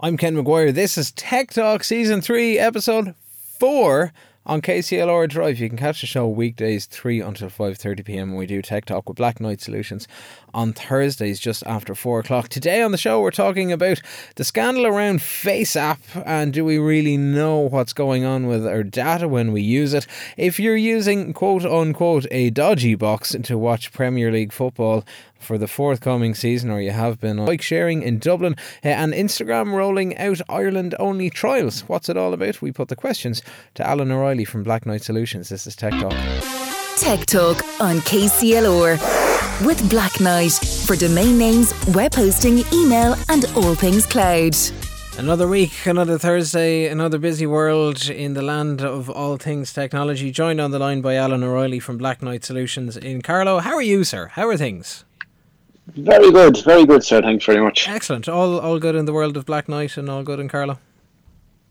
I'm Ken McGuire. This is Tech Talk Season 3, Episode 4 on KCLR Drive. You can catch the show weekdays 3 until 5.30pm. We do Tech Talk with Blacknight Solutions on Thursdays just after 4 o'clock. Today on the show, we're talking about the scandal around FaceApp and do we really know what's going on with our data when we use it? If you're using quote unquote a dodgy box to watch Premier League football, for the forthcoming season, or you have been bike sharing in Dublin, uh, and Instagram rolling out Ireland only trials. What's it all about? We put the questions to Alan O'Reilly from Blacknight Solutions. This is Tech Talk. Tech Talk on KCLR with Blacknight for domain names, web hosting, email, and all things cloud. Another week, another Thursday, another busy world in the land of all things technology. Joined on the line by Alan O'Reilly from Blacknight Solutions in Carlow. How are you, sir? How are things? Very good, very good, sir. Thanks very much. Excellent. All all good in the world of Blacknight and all good in Carlow.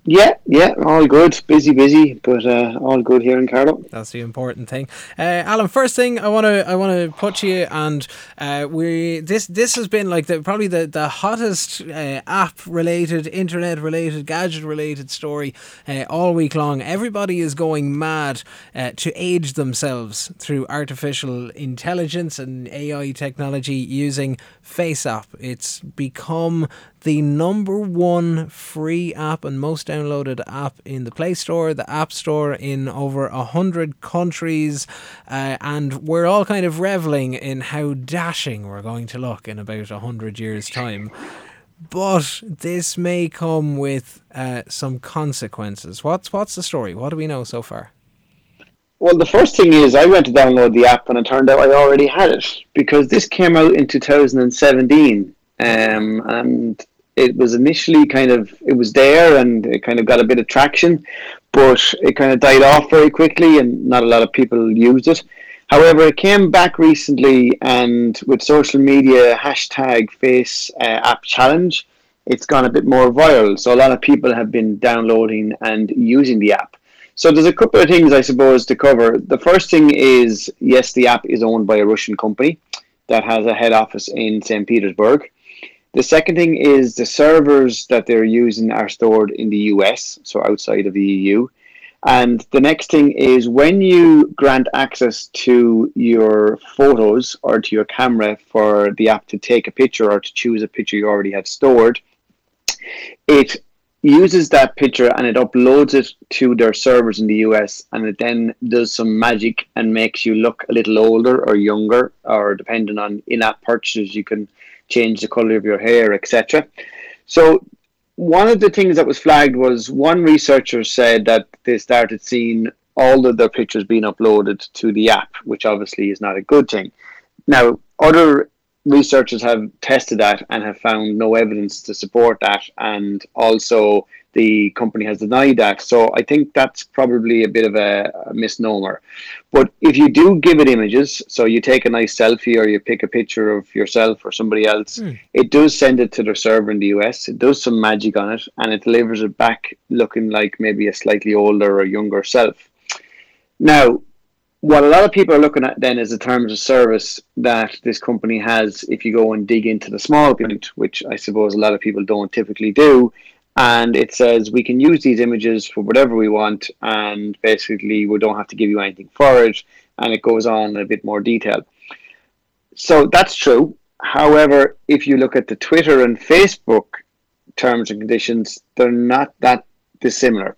Yeah, yeah, all good. Busy, busy, but uh, all good here in Carlow. That's the important thing. Uh, Alan, first thing I want to I want to put you and uh, we this this has been like the probably the the hottest uh, app related, internet related, gadget related story uh, all week long. Everybody is going mad uh, to age themselves through artificial intelligence and AI technology using FaceApp. It's become the number one free app and most downloaded app in the Play Store, the App Store in over a hundred countries, uh, and we're all kind of reveling in how dashing we're going to look in about a hundred years' time. But this may come with uh, some consequences. What's what's the story? What do we know so far? Well, the first thing is I went to download the app and it turned out I already had it because this came out in 2017. Um, and it was initially kind of it was there and it kind of got a bit of traction, but it kind of died off very quickly and not a lot of people used it. However, it came back recently and with social media hashtag Face uh, App Challenge, it's gone a bit more viral. So a lot of people have been downloading and using the app. So there's a couple of things I suppose to cover. The first thing is yes, the app is owned by a Russian company that has a head office in St. Petersburg. The second thing is the servers that they're using are stored in the US, so outside of the EU. And the next thing is when you grant access to your photos or to your camera for the app to take a picture or to choose a picture you already have stored, it uses that picture and it uploads it to their servers in the US and it then does some magic and makes you look a little older or younger or depending on in-app purchases you can change the color of your hair, etc. So one of the things that was flagged was one researcher said that they started seeing all of their pictures being uploaded to the app, which obviously is not a good thing. Now, other researchers have tested that and have found no evidence to support that, and also the company has denied that. So I think that's probably a bit of a, a, misnomer. But if you do give it images, so you take a nice selfie or you pick a picture of yourself or somebody else, mm. it does send it to their server in the US. It does some magic on it and it delivers it back looking like maybe a slightly older or younger self. Now, what a lot of people are looking at then is the terms of service that this company has if you go and dig into the small print, which I suppose a lot of people don't typically do, and it says we can use these images for whatever we want and basically we don't have to give you anything for it. And it goes on in a bit more detail. So that's true. However if you look at the twitter and facebook terms and conditions they're not that dissimilar.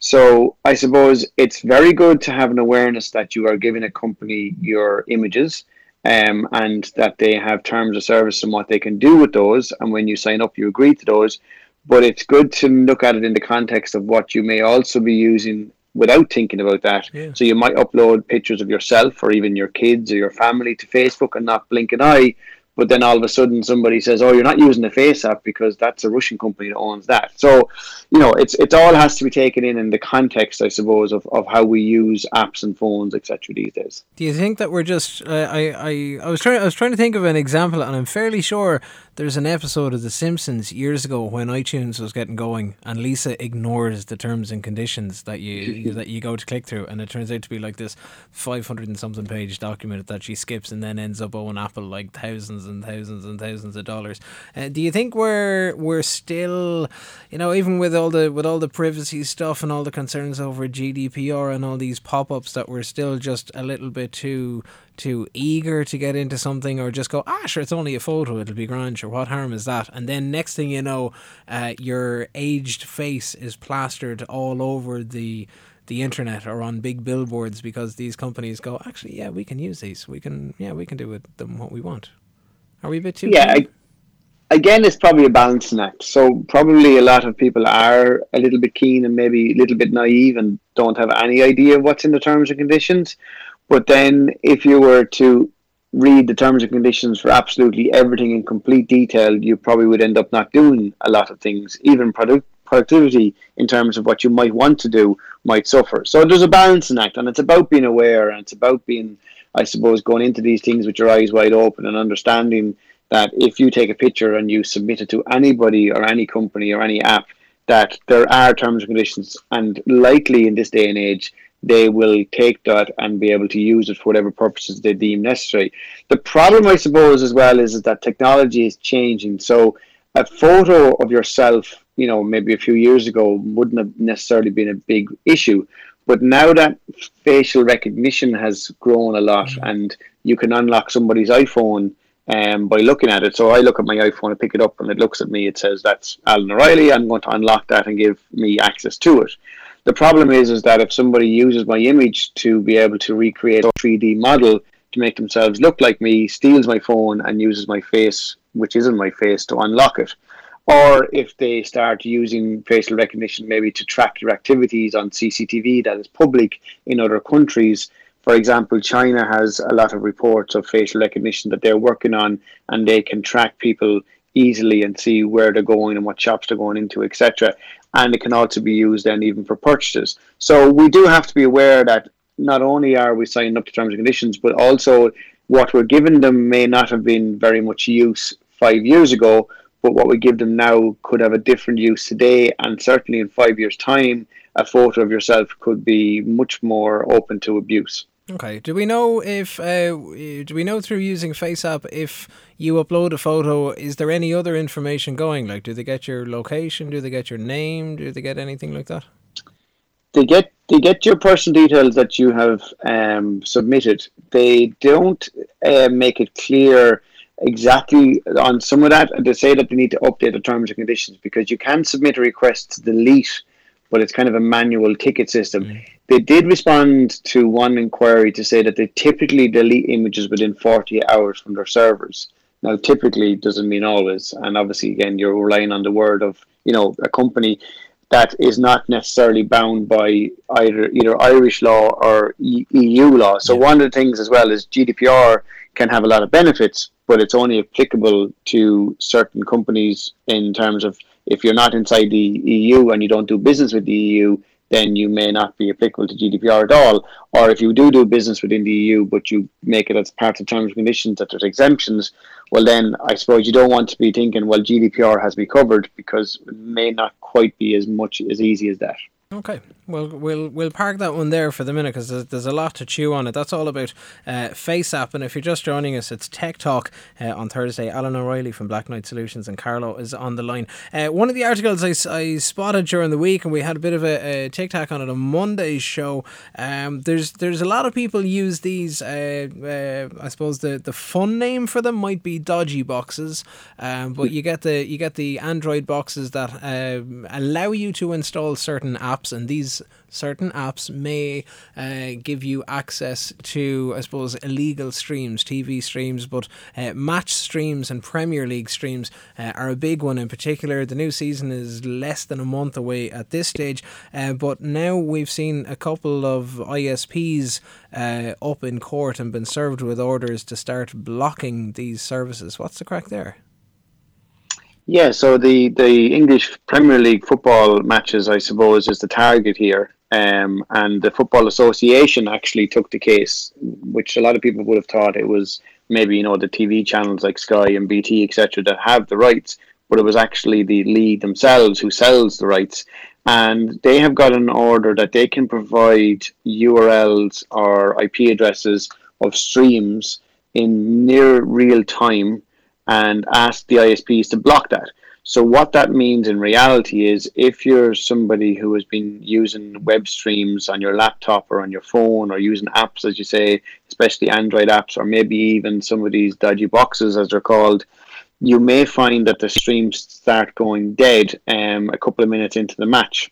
So i suppose it's very good to have an awareness that you are giving a company your images um, and that they have terms of service and what they can do with those. And when you sign up you agree to those but it's good to look at it in the context of what you may also be using without thinking about that. Yeah. So you might upload pictures of yourself or even your kids or your family to Facebook and not blink an eye. But then all of a sudden somebody says, "Oh, you're not using the Face app because that's a Russian company that owns that." So, you know, it's it all has to be taken in in the context, I suppose, of, of how we use apps and phones, etc. These days. Do you think that we're just? Uh, I I I was trying I was trying to think of an example, and I'm fairly sure there's an episode of The Simpsons years ago when iTunes was getting going, and Lisa ignores the terms and conditions that you that you go to click through, and it turns out to be like this 500 and something page document that she skips, and then ends up owing Apple like thousands and thousands and thousands of dollars. Uh, do you think we're we're still, you know, even with all the with all the privacy stuff and all the concerns over GDPR and all these pop ups, that we're still just a little bit too too eager to get into something or just go, ah, sure, it's only a photo, it'll be grand, sure, what harm is that? And then next thing you know, uh, your aged face is plastered all over the the internet or on big billboards because these companies go, actually, yeah, we can use these. We can, yeah, we can do with them what we want. Are we a bit too? Yeah. I, again, it's probably a balancing act. So probably a lot of people are a little bit keen and maybe a little bit naive and don't have any idea of what's in the terms and conditions. But then, if you were to read the terms and conditions for absolutely everything in complete detail, you probably would end up not doing a lot of things. Even product productivity, in terms of what you might want to do, might suffer. So there's a balancing act, and it's about being aware, and it's about being, I suppose, going into these things with your eyes wide open and understanding that if you take a picture and you submit it to anybody or any company or any app, that there are terms and conditions, and likely in this day and age they will take that and be able to use it for whatever purposes they deem necessary. The problem, I suppose, as well, is, is that technology is changing. So a photo of yourself, you know, maybe a few years ago wouldn't have necessarily been a big issue. But now that facial recognition has grown a lot mm-hmm. and you can unlock somebody's iPhone um, by looking at it. So I look at my iPhone, I pick it up, and it looks at me. It says that's Alan O'Reilly. I'm going to unlock that and give me access to it. The problem is, is that if somebody uses my image to be able to recreate a 3D model to make themselves look like me, steals my phone and uses my face, which isn't my face, to unlock it. Or if they start using facial recognition maybe to track your activities on CCTV that is public in other countries. For example, China has a lot of reports of facial recognition that they're working on, and they can track people easily and see where they're going and what shops they're going into, etc and it can also be used then even for purchases. So we do have to be aware that not only are we signing up to terms and conditions, but also what we're giving them may not have been very much use five years ago, but what we give them now could have a different use today, and certainly in five years' time, a photo of yourself could be much more open to abuse. Okay. Do we know if uh, do we know through using FaceApp if you upload a photo, is there any other information going? Like, do they get your location? Do they get your name? Do they get anything like that? They get they get your personal details that you have um, submitted. They don't uh, make it clear exactly on some of that. and They say that they need to update the terms and conditions because you can submit a request to delete, but it's kind of a manual ticket system. Mm. They did respond to one inquiry to say that they typically delete images within 40 hours from their servers. Now, typically doesn't mean always, and obviously, again, you're relying on the word of you know a company that is not necessarily bound by either either Irish law or EU law. So yeah. one of the things as well is GDPR can have a lot of benefits, but it's only applicable to certain companies in terms of if you're not inside the EU and you don't do business with the EU, then you may not be applicable to GDPR at all. Or if you do do business within the EU, but you make it as part of terms and conditions that there's exemptions, well, then I suppose you don't want to be thinking, well, GDPR has me covered because it may not quite be as much as easy as that. Okay, well, we'll we'll park that one there for the minute because there's, there's, a lot to chew on it. That's all about uh, FaceApp, and if you're just joining us, it's Tech Talk uh, on Thursday. Alan O'Reilly from Blacknight Solutions and Carlow is on the line. Uh, one of the articles I, I spotted during the week, and we had a bit of a, a TikTok on it on Monday's show. Um, there's there's a lot of people use these. Uh, uh, I suppose the, the fun name for them might be dodgy boxes, um, but you get the you get the Android boxes that uh, allow you to install certain apps apps, and these certain apps may uh, give you access to, I suppose, illegal streams, TV streams, but uh, match streams and Premier League streams uh, are a big one in particular. The new season is less than a month away at this stage, uh, but now we've seen a couple of ISPs uh, up in court and been served with orders to start blocking these services. What's the crack there? Yeah, so the, the English Premier League football matches, I suppose, is the target here. Um, and the Football Association actually took the case, which a lot of people would have thought it was maybe you know the TV channels like Sky and BT etc. that have the rights, but it was actually the league themselves who sells the rights, and they have got an order that they can provide URLs or IP addresses of streams in near real time and ask the ISPs to block that. So what that means in reality is if you're somebody who has been using web streams on your laptop or on your phone or using apps, as you say, especially Android apps, or maybe even some of these dodgy boxes, as they're called, you may find that the streams start going dead um, a couple of minutes into the match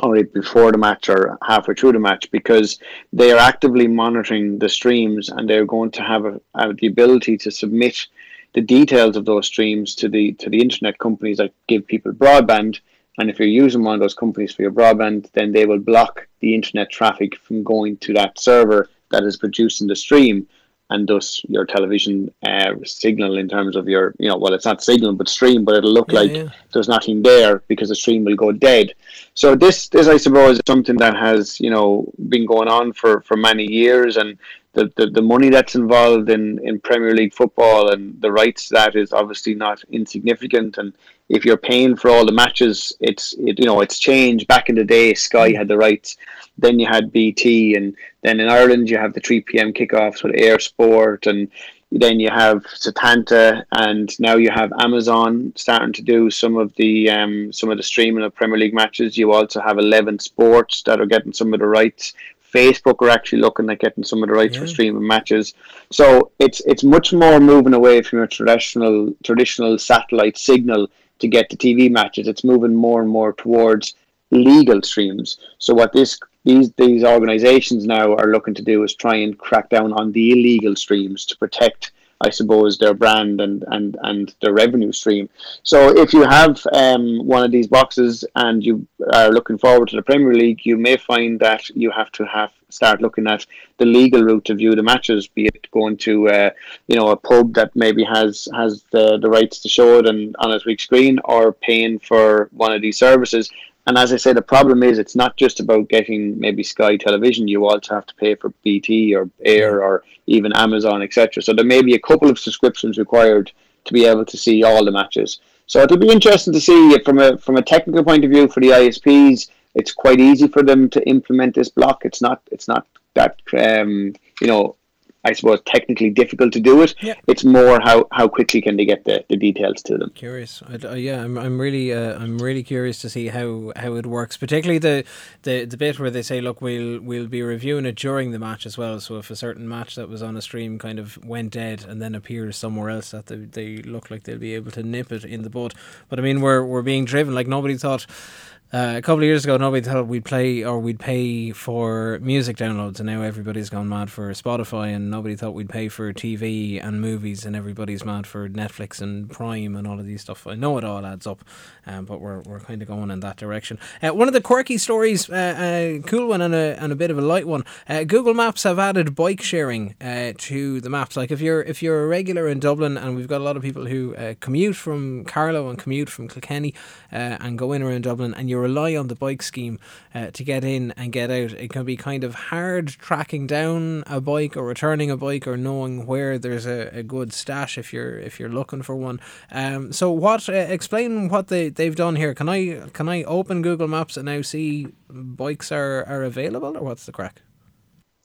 or before the match or halfway through the match because they are actively monitoring the streams and they're going to have, a, have the ability to submit the details of those streams to the to the internet companies that give people broadband. And if you're using one of those companies for your broadband, then they will block the internet traffic from going to that server that is producing the stream, and thus your television uh, signal in terms of your, you know, well, it's not signal but stream, but it'll look yeah, like yeah. there's nothing there because the stream will go dead. So this, this I suppose, is something that has, you know, been going on for for many years, and the, the, the money that's involved in, in Premier League football and the rights that is obviously not insignificant. And if you're paying for all the matches, it's it, you know it's changed. Back in the day, Sky had the rights. Then you had BT, and then in Ireland you have the three PM kickoffs with eir Sport, and then you have Setanta, and now you have Amazon starting to do some of the um, some of the streaming of Premier League matches. You also have Eleven Sports that are getting some of the rights Facebook are actually looking at getting some of the rights yeah. for streaming matches. So it's it's much more moving away from your traditional traditional satellite signal to get to TV matches. It's moving more and more towards legal streams. So what this these these organizations now are looking to do is try and crack down on the illegal streams to protect I suppose, their brand and, and, and their revenue stream. So if you have um, one of these boxes and you are looking forward to the Premier League, you may find that you have to have start looking at the legal route to view the matches, be it going to uh, you know a pub that maybe has has the, the rights to show it and on its big screen, or paying for one of these services. And as I say, the problem is it's not just about getting maybe Sky Television. You also have to pay for BT or eir or even Amazon, etc. So there may be a couple of subscriptions required to be able to see all the matches. So it'll be interesting to see from a from a technical point of view for the ISPs. It's quite easy for them to implement this block. It's not it's not that um, you know I suppose technically difficult to do it. Yeah. It's more how, how quickly can they get the, the details to them. Curious, uh, yeah, I'm, I'm really uh, I'm really curious to see how, how it works, particularly the, the the bit where they say, look, we'll we'll be reviewing it during the match as well. So if a certain match that was on a stream kind of went dead and then appears somewhere else, that they, they look like they'll be able to nip it in the bud. But I mean, we're we're being driven like nobody thought uh, a couple of years ago, nobody thought we'd play or we'd pay for music downloads, and now everybody's gone mad for Spotify, and nobody thought we'd pay for TV and movies, and everybody's mad for Netflix and Prime and all of these stuff. I know it all adds up, um, but we're, we're kind of going in that direction. Uh, one of the quirky stories, uh, a uh, cool one and a, and a bit of a light one. Uh, Google Maps have added bike sharing uh, to the maps. Like if you're if you're a regular in Dublin, and we've got a lot of people who commute from Carlow and commute from Kilkenny and go in around Dublin, and you're rely on the bike scheme uh, to get in and get out. It can be kind of hard tracking down a bike or returning a bike or knowing where there's a, a good stash if you're if you're looking for one. Um, so what? Uh, explain what they they've done here. Can I can I open Google Maps and now see bikes are are available or what's the crack?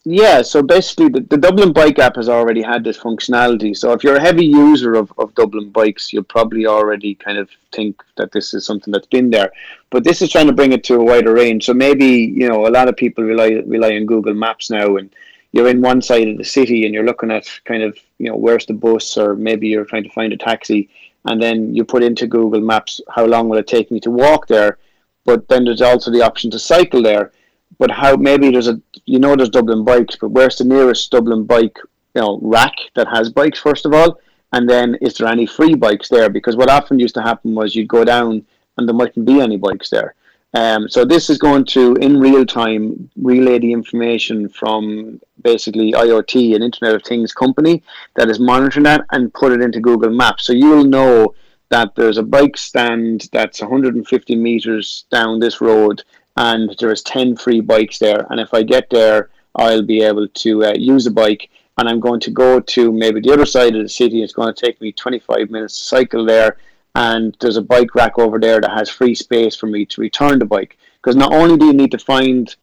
Yeah, so basically, the, the Dublin Bike app has already had this functionality. So if you're a heavy user of, of Dublin bikes, you'll probably already kind of think that this is something that's been there. But this is trying to bring it to a wider range. So maybe you know a lot of people rely rely on Google Maps now, and you're in one side of the city and you're looking at kind of you know where's the bus, or maybe you're trying to find a taxi, and then you put into Google Maps how long will it take me to walk there. But then there's also the option to cycle there but how maybe there's a you know there's Dublin bikes, but where's the nearest Dublin bike you know rack that has bikes first of all, and then is there any free bikes there? Because what often used to happen was you'd go down and there mightn't be any bikes there. Um, so this is going to in real time relay the information from basically IoT, an Internet of Things company that is monitoring that, and put it into Google Maps. So you'll know that there's a bike stand that's 150 meters down this road and there's 10 free bikes there. And if I get there, I'll be able to uh, use a bike and I'm going to go to maybe the other side of the city. It's going to take me 25 minutes to cycle there, and there's a bike rack over there that has free space for me to return the bike. Because not only do you need to find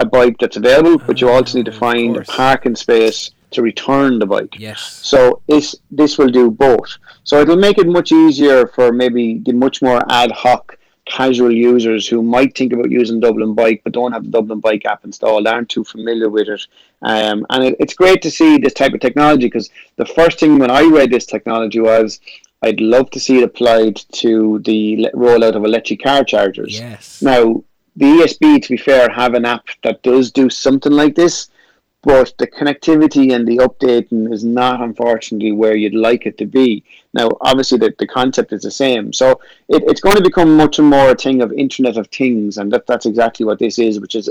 a bike that's available, but you also need to Ah, find a parking space to return the bike. Yes. So this this will do both. So it'll make it much easier for maybe the much more ad hoc casual users who might think about using Dublin Bike but don't have the Dublin Bike app installed, aren't too familiar with it. Um, and it, it's great to see this type of technology because the first thing when I read this technology was I'd love to see it applied to the rollout of electric car chargers. Yes. Now, the ESB, to be fair, have an app that does do something like this, but the connectivity and the updating is not, unfortunately, where you'd like it to be. Now, obviously, the, the concept is the same. So it, it's going to become much more a thing of Internet of Things, and that, that's exactly what this is, which is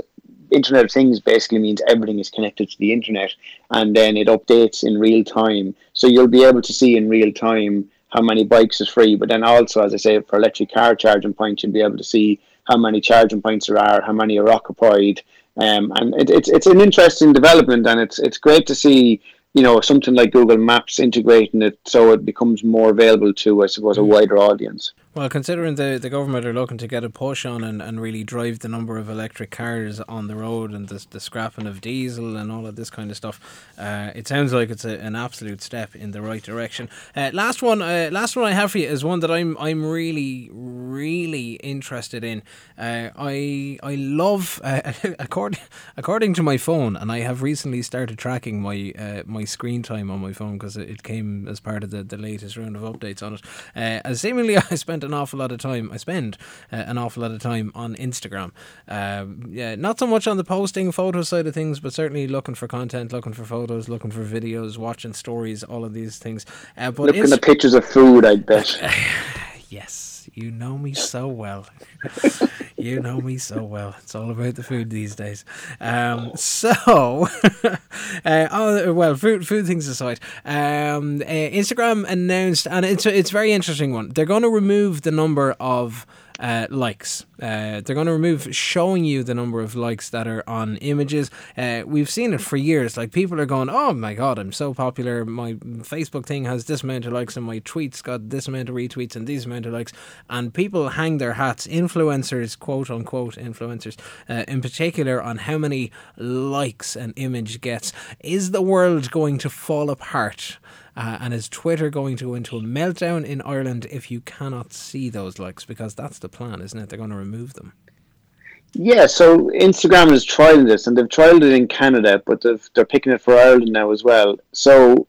Internet of Things basically means everything is connected to the internet, and then it updates in real time. So you'll be able to see in real time how many bikes is free, but then also, as I say, for electric car charging points, you'll be able to see how many charging points there are, how many are occupied, um, and it, it's it's an interesting development, and it's it's great to see you know something like Google Maps integrating it so it becomes more available to I suppose a wider audience. Well, considering the, the government are looking to get a push on and, and really drive the number of electric cars on the road and the, the scrapping of diesel and all of this kind of stuff, uh, it sounds like it's a, an absolute step in the right direction. Uh, last one, uh, last one I have for you is one that I'm I'm really really interested in. Uh, I I love uh, according according to my phone, and I have recently started tracking my uh, my screen time on my phone because it, came as part of the, the latest round of updates on it. Uh, and seemingly, I spent an awful lot of time. I spend uh, an awful lot of time on Instagram. Um, yeah, not so much on the posting photo side of things, but certainly looking for content, looking for photos, looking for videos, watching stories, all of these things. Uh, but Looking Inst- at pictures of food, I bet. Yes, you know me so well. you know me so well. It's all about the food these days. Um, so, uh, oh, well, food food things aside, um, uh, Instagram announced, and it's a, it's a very interesting one. They're going to remove the number of uh, likes. Uh, they're going to remove showing you the number of likes that are on images. Uh, we've seen it for years. Like people are going, "Oh my god, I'm so popular. My Facebook thing has this amount of likes, and my tweets got this amount of retweets and these amount of likes." And people hang their hats, influencers, quote unquote influencers, uh, in particular, on how many likes an image gets. Is the world going to fall apart? Uh, and is Twitter going to go into a meltdown in Ireland if you cannot see those likes? Because that's the plan, isn't it? They're going to remove them. Yeah, so Instagram has tried this, and they've trialed it in Canada, but they've, they're picking it for Ireland now as well. So,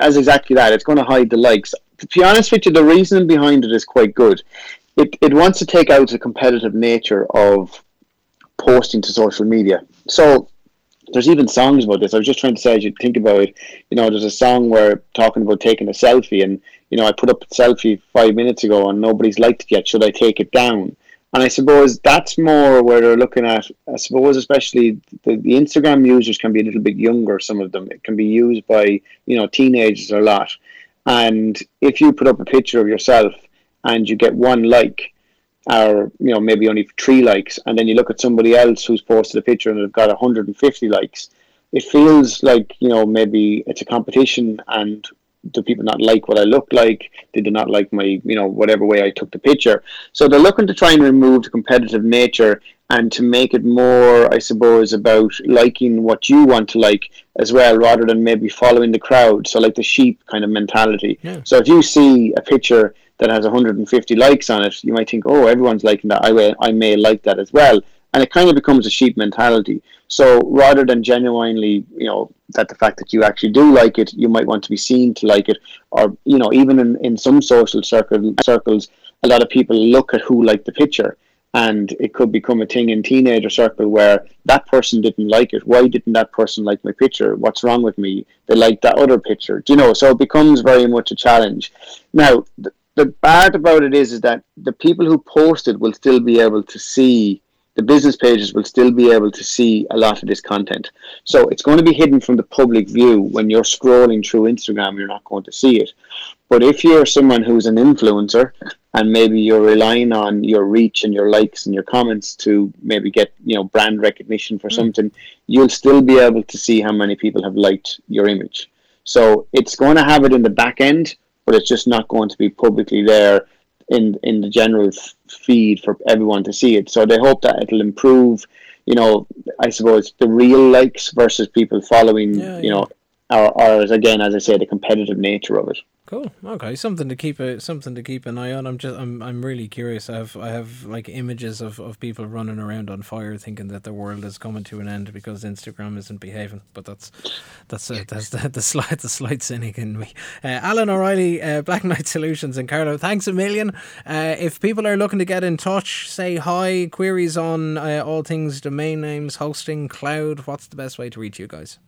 as exactly that, it's going to hide the likes. To be honest with you, the reason behind it is quite good. It, it wants to take out the competitive nature of posting to social media. So, there's even songs about this. I was just trying to say, as you think about it, you know, there's a song where talking about taking a selfie, and you know, I put up a selfie five minutes ago, and nobody's liked it yet. Should I take it down? And I suppose that's more where they're looking at. I suppose, especially the, the Instagram users can be a little bit younger. Some of them it can be used by you know teenagers a lot. And if you put up a picture of yourself and you get one like, or you know maybe only three likes, and then you look at somebody else who's posted a picture and they've got 150 likes, it feels like you know maybe it's a competition and do people not like what I look like? They do not like my, you know, whatever way I took the picture. So they're looking to try and remove the competitive nature and to make it more, I suppose, about liking what you want to like as well, rather than maybe following the crowd. So like the sheep kind of mentality. Yeah. So if you see a picture that has 150 likes on it, you might think, oh, everyone's liking that. I will, I may like that as well. And it kind of becomes a sheep mentality. So rather than genuinely, you know, that the fact that you actually do like it, you might want to be seen to like it, or you know, even in, in some social circle circles, a lot of people look at who liked the picture, and it could become a thing in teenager circle where that person didn't like it. Why didn't that person like my picture? What's wrong with me? They like that other picture. Do you know? So it becomes very much a challenge. Now, the, the bad about it is, is that the people who post it will still be able to see the business pages will still be able to see a lot of this content. So it's going to be hidden from the public view. When you're scrolling through Instagram, you're not going to see it. But if you're someone who's an influencer and maybe you're relying on your reach and your likes and your comments to maybe get, you know, brand recognition for mm. something, you'll still be able to see how many people have liked your image. So it's going to have it in the back end, but it's just not going to be publicly there in in the general f- feed for everyone to see it. So they hope that it'll improve. You know, I suppose the real likes versus people following. Yeah, you yeah. know, or, or again, as I say, the competitive nature of it. Cool. Okay, something to keep a something to keep an eye on. I'm just I'm I'm really curious. I have I have like images of, of people running around on fire, thinking that the world is coming to an end because Instagram isn't behaving. But that's that's uh, that's the the slight the slight cynic in me. Uh, Alan O'Reilly, uh, Blacknight Solutions, and Carlow. Thanks a million. Uh, if people are looking to get in touch, say hi, queries on uh, all things domain names, hosting, cloud. What's the best way to reach you guys?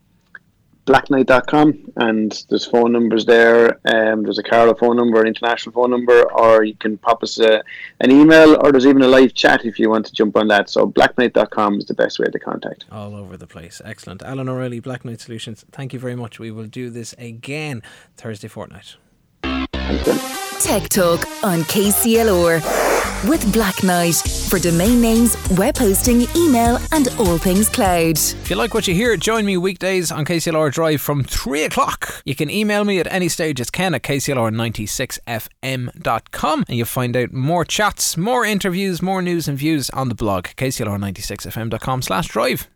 blacknight.com and there's phone numbers there um, there's a Carlow phone number an international phone number or you can pop us a, an email or there's even a live chat if you want to jump on that so blacknight.com is the best way to contact all over the place. Excellent. Alan O'Reilly, Blacknight Solutions, thank you very much. We will do this again Thursday fortnight. Tech Talk on KCLR with Blacknight for domain names, web hosting, email, and all things cloud. If you like what you hear, join me weekdays on KCLR Drive from 3 o'clock. You can email me at any stage. It's ken at kclr96fm.com and you'll find out more chats, more interviews, more news and views on the blog, kclr96fm.com slash drive.